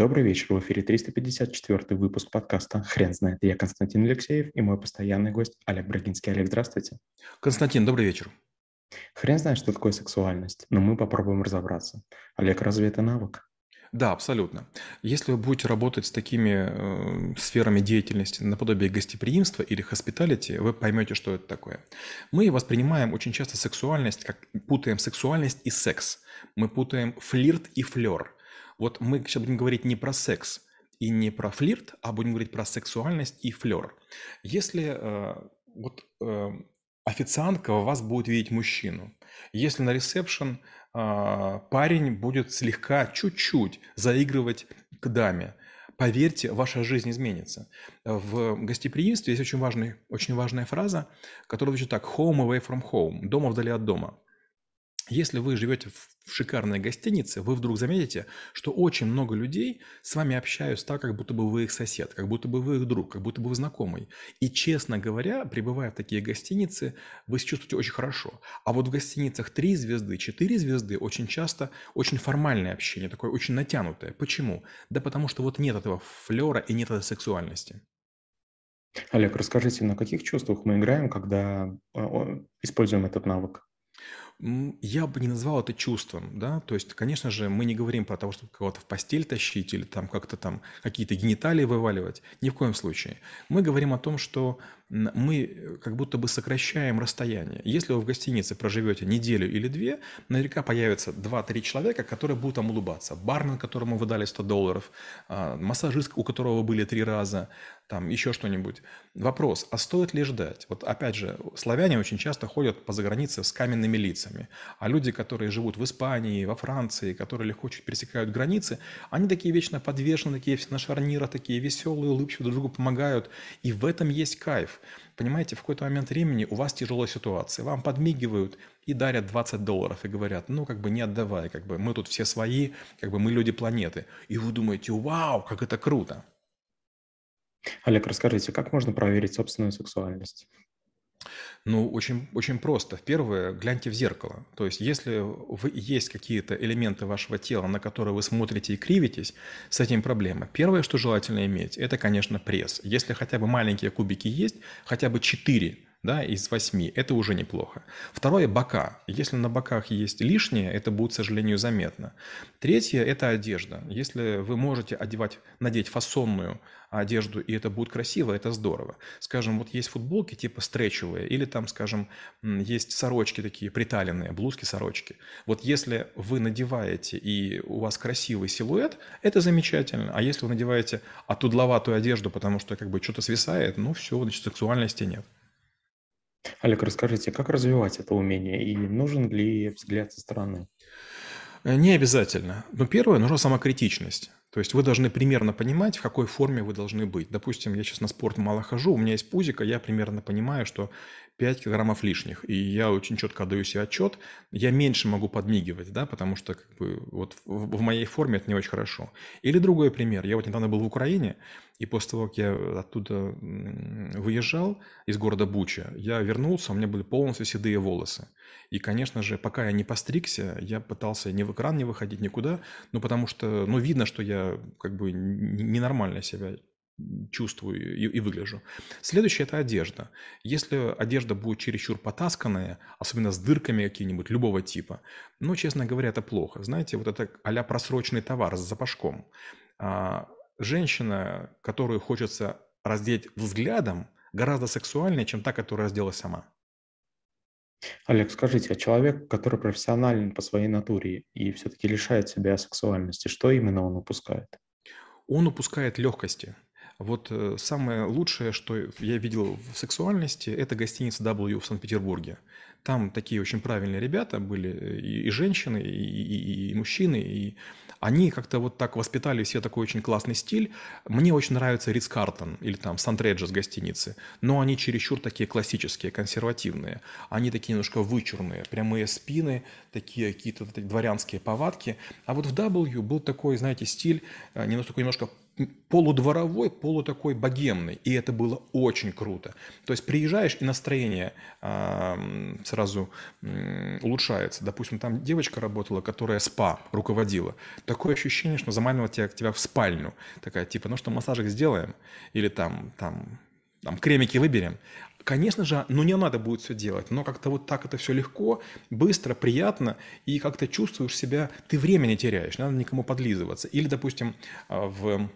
Добрый вечер, в эфире 354 выпуск подкаста «Хрен знает». Я Константин Алексеев и мой постоянный гость Олег Брагинский. Олег, здравствуйте. Константин, добрый вечер. Хрен знает, что такое сексуальность, но мы попробуем разобраться. Олег, разве это навык? Да, абсолютно. Если вы будете работать с такими э, сферами деятельности наподобие гостеприимства или хоспиталити, вы поймете, что это такое. Мы воспринимаем очень часто сексуальность, как путаем сексуальность и секс. Мы путаем флирт и флер. Вот мы сейчас будем говорить не про секс и не про флирт, а будем говорить про сексуальность и флер. Если э, вот э, официантка у вас будет видеть мужчину, если на ресепшн а, парень будет слегка, чуть-чуть заигрывать к даме. Поверьте, ваша жизнь изменится. В гостеприимстве есть очень, важный, очень важная фраза, которая звучит так «home away from home» – «дома вдали от дома». Если вы живете в шикарной гостинице, вы вдруг заметите, что очень много людей с вами общаются так, как будто бы вы их сосед, как будто бы вы их друг, как будто бы вы знакомый. И, честно говоря, прибывая в такие гостиницы, вы себя чувствуете очень хорошо. А вот в гостиницах 3 звезды, 4 звезды очень часто очень формальное общение, такое очень натянутое. Почему? Да потому что вот нет этого флера и нет этой сексуальности. Олег, расскажите, на каких чувствах мы играем, когда а, используем этот навык? Я бы не назвал это чувством, да, то есть, конечно же, мы не говорим про того, чтобы кого-то в постель тащить или там как-то там какие-то гениталии вываливать, ни в коем случае. Мы говорим о том, что мы э, как будто бы сокращаем расстояние. Если вы в гостинице проживете неделю или две, наверняка появится 2-3 человека, которые будут там улыбаться. Бармен, которому вы дали 100 долларов, а, массажист, у которого были три раза, там еще что-нибудь. Вопрос, а стоит ли ждать? Вот опять же, славяне очень часто ходят по загранице с каменными лицами, а люди, которые живут в Испании, во Франции, которые легко чуть пересекают границы, они такие вечно подвешены, такие на шарнирах, такие веселые, улыбчивые, друг другу помогают. И в этом есть кайф. Понимаете, в какой-то момент времени у вас тяжелая ситуация, вам подмигивают и дарят 20 долларов и говорят, ну, как бы не отдавай, как бы мы тут все свои, как бы мы люди планеты. И вы думаете, вау, как это круто. Олег, расскажите, как можно проверить собственную сексуальность? Ну, очень, очень просто. Первое, гляньте в зеркало. То есть, если вы, есть какие-то элементы вашего тела, на которые вы смотрите и кривитесь, с этим проблема. Первое, что желательно иметь, это, конечно, пресс. Если хотя бы маленькие кубики есть, хотя бы 4 да, из 8, это уже неплохо. Второе – бока. Если на боках есть лишнее, это будет, к сожалению, заметно. Третье – это одежда. Если вы можете одевать, надеть фасонную одежду, и это будет красиво, это здорово. Скажем, вот есть футболки типа стретчевые, или там, скажем, есть сорочки такие приталенные, блузки-сорочки. Вот если вы надеваете, и у вас красивый силуэт, это замечательно. А если вы надеваете отудловатую одежду, потому что как бы что-то свисает, ну все, значит, сексуальности нет. Олег, расскажите, как развивать это умение и нужен ли взгляд со стороны? Э, не обязательно. Но первое, нужна самокритичность. То есть вы должны примерно понимать, в какой форме вы должны быть. Допустим, я сейчас на спорт мало хожу, у меня есть пузико, я примерно понимаю, что 5 килограммов лишних. И я очень четко отдаю себе отчет. Я меньше могу подмигивать, да, потому что как бы, вот в моей форме это не очень хорошо. Или другой пример. Я вот недавно был в Украине, и после того, как я оттуда выезжал из города Буча, я вернулся, у меня были полностью седые волосы. И, конечно же, пока я не постригся, я пытался ни в экран не выходить никуда, ну, потому что, ну, видно, что я как бы ненормально себя чувствую и, и выгляжу. Следующее – это одежда. Если одежда будет чересчур потасканная, особенно с дырками какие-нибудь, любого типа, ну, честно говоря, это плохо. Знаете, вот это а просроченный товар с запашком. А, женщина, которую хочется раздеть взглядом, гораздо сексуальнее, чем та, которая разделась сама. Олег, скажите, а человек, который профессионален по своей натуре и все-таки лишает себя сексуальности, что именно он упускает? Он упускает легкости. Вот э, самое лучшее, что я видел в сексуальности, это гостиница W в Санкт-Петербурге. Там такие очень правильные ребята были, и, и женщины, и, и, и мужчины, и они как-то вот так воспитали все такой очень классный стиль. Мне очень нравится Ридс Картон или там Сан-Треджес гостиницы, но они чересчур такие классические, консервативные. Они такие немножко вычурные, прямые спины, такие какие-то дворянские повадки. А вот в W был такой, знаете, стиль, э, немножко, немножко полудворовой, полу такой богемный. И это было очень круто. То есть приезжаешь, и настроение э, сразу э, улучшается. Допустим, там девочка работала, которая спа руководила. Такое ощущение, что заманивала тебя, тебя в спальню. Такая, типа, ну что, массажик сделаем? Или там, там, там кремики выберем. Конечно же, ну не надо будет все делать, но как-то вот так это все легко, быстро, приятно, и как-то чувствуешь себя, ты время не теряешь, надо никому подлизываться. Или, допустим, а, в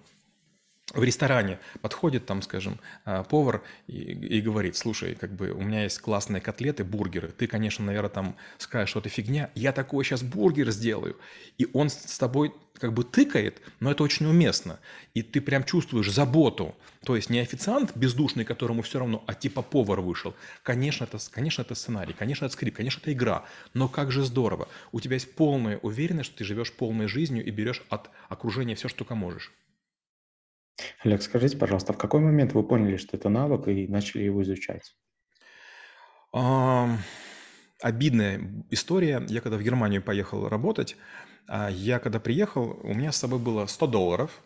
в ресторане подходит там, скажем, а, повар и, и говорит, слушай, как бы у меня есть классные котлеты, бургеры, ты, конечно, наверное, там скажешь, что это фигня, я такой сейчас бургер сделаю. И он с тобой как бы тыкает, но это очень уместно. И ты прям чувствуешь заботу. То есть не официант бездушный, которому все равно, а типа повар вышел. Конечно, это, конечно, это сценарий, конечно, это скрипт, конечно, это игра. Но как же здорово. У тебя есть полная уверенность, что ты живешь полной жизнью и берешь от окружения все, что только можешь. Олег, скажите, пожалуйста, в какой момент вы поняли, что это навык и начали его изучать? Обидная история. Я когда в Германию поехал работать, а, я когда приехал, у меня с собой было 100 долларов,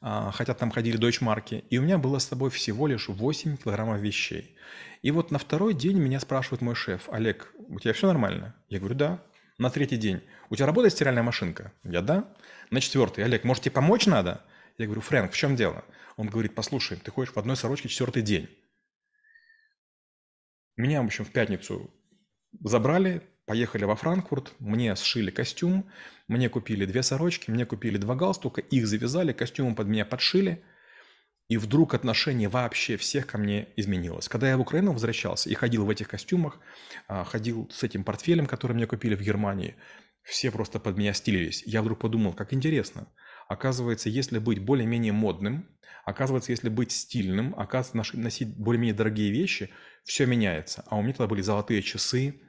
а, хотя там ходили дойчмарки, и у меня было с собой всего лишь 8 килограммов вещей. И вот на второй день меня спрашивает мой шеф, Олег, у тебя все нормально? Я говорю, да. На третий день, у тебя работает стиральная машинка? Я, да. На четвертый, Олег, может тебе помочь надо? Я говорю, Фрэнк, в чем дело? Он говорит, послушай, ты ходишь в одной сорочке четвертый день. Меня, в общем, в пятницу забрали, поехали во Франкфурт, мне сшили костюм, мне купили две сорочки, мне купили два галстука, их завязали, костюмы под меня подшили, и вдруг отношение вообще всех ко мне изменилось. Когда я в Украину возвращался и ходил в этих костюмах, а, ходил с этим портфелем, который мне купили в Германии, все просто под меня стилились. Я вдруг подумал, как интересно – Оказывается, если быть более-менее модным, оказывается, если быть стильным, оказывается, носить более-менее дорогие вещи, все меняется. А у меня тогда были золотые часы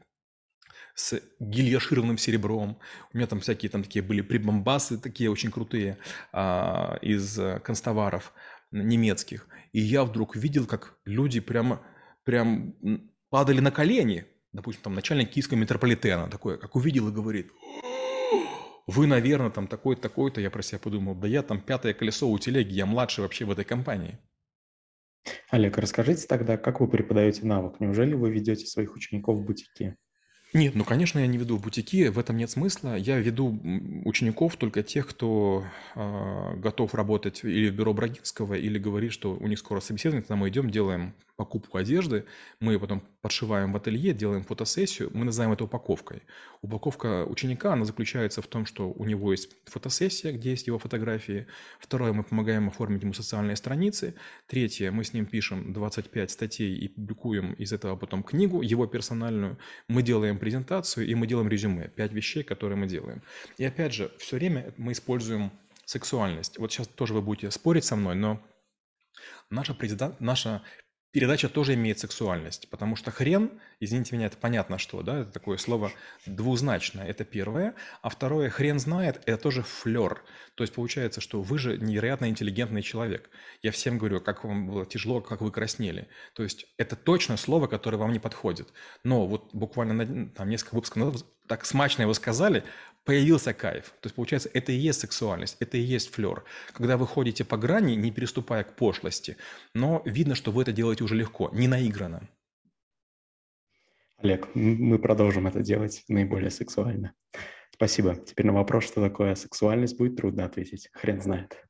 с гильяшированным серебром. У меня там всякие там такие были прибамбасы, такие очень крутые, а, из констоваров немецких. И я вдруг видел, как люди прямо, прям падали на колени. Допустим, там начальник киевского метрополитена такой, как увидел и говорит – вы, наверное, там такой-то, такой-то, я про себя подумал, да я там пятое колесо у телеги, я младший вообще в этой компании. Олег, расскажите тогда, как вы преподаете навык? Неужели вы ведете своих учеников в бутике? Нет, ну, конечно, я не веду бутики, в этом нет смысла. Я веду учеников только тех, кто э, готов работать или в бюро Брагинского, или говорит, что у них скоро собеседование, тогда мы идем, делаем покупку одежды, мы потом подшиваем в ателье, делаем фотосессию, мы называем это упаковкой. Упаковка ученика, она заключается в том, что у него есть фотосессия, где есть его фотографии. Второе, мы помогаем оформить ему социальные страницы. Третье, мы с ним пишем 25 статей и публикуем из этого потом книгу, его персональную. Мы делаем презентацию и мы делаем резюме. Пять вещей, которые мы делаем. И опять же, все время мы используем сексуальность. Вот сейчас тоже вы будете спорить со мной, но наша, президент, наша передача тоже имеет сексуальность, потому что хрен, извините меня, это понятно что, да, это такое слово двузначное, это первое, а второе, хрен знает, это тоже флер, то есть получается, что вы же невероятно интеллигентный человек. Я всем говорю, как вам было тяжело, как вы краснели. То есть это точно слово, которое вам не подходит. Но вот буквально на, там, несколько выпусков назад так смачно его сказали, появился кайф. То есть, получается, это и есть сексуальность, это и есть флер. Когда вы ходите по грани, не переступая к пошлости, но видно, что вы это делаете уже легко, не наигранно. Олег, мы продолжим это делать наиболее сексуально. Спасибо. Теперь на вопрос, что такое сексуальность, будет трудно ответить. Хрен знает.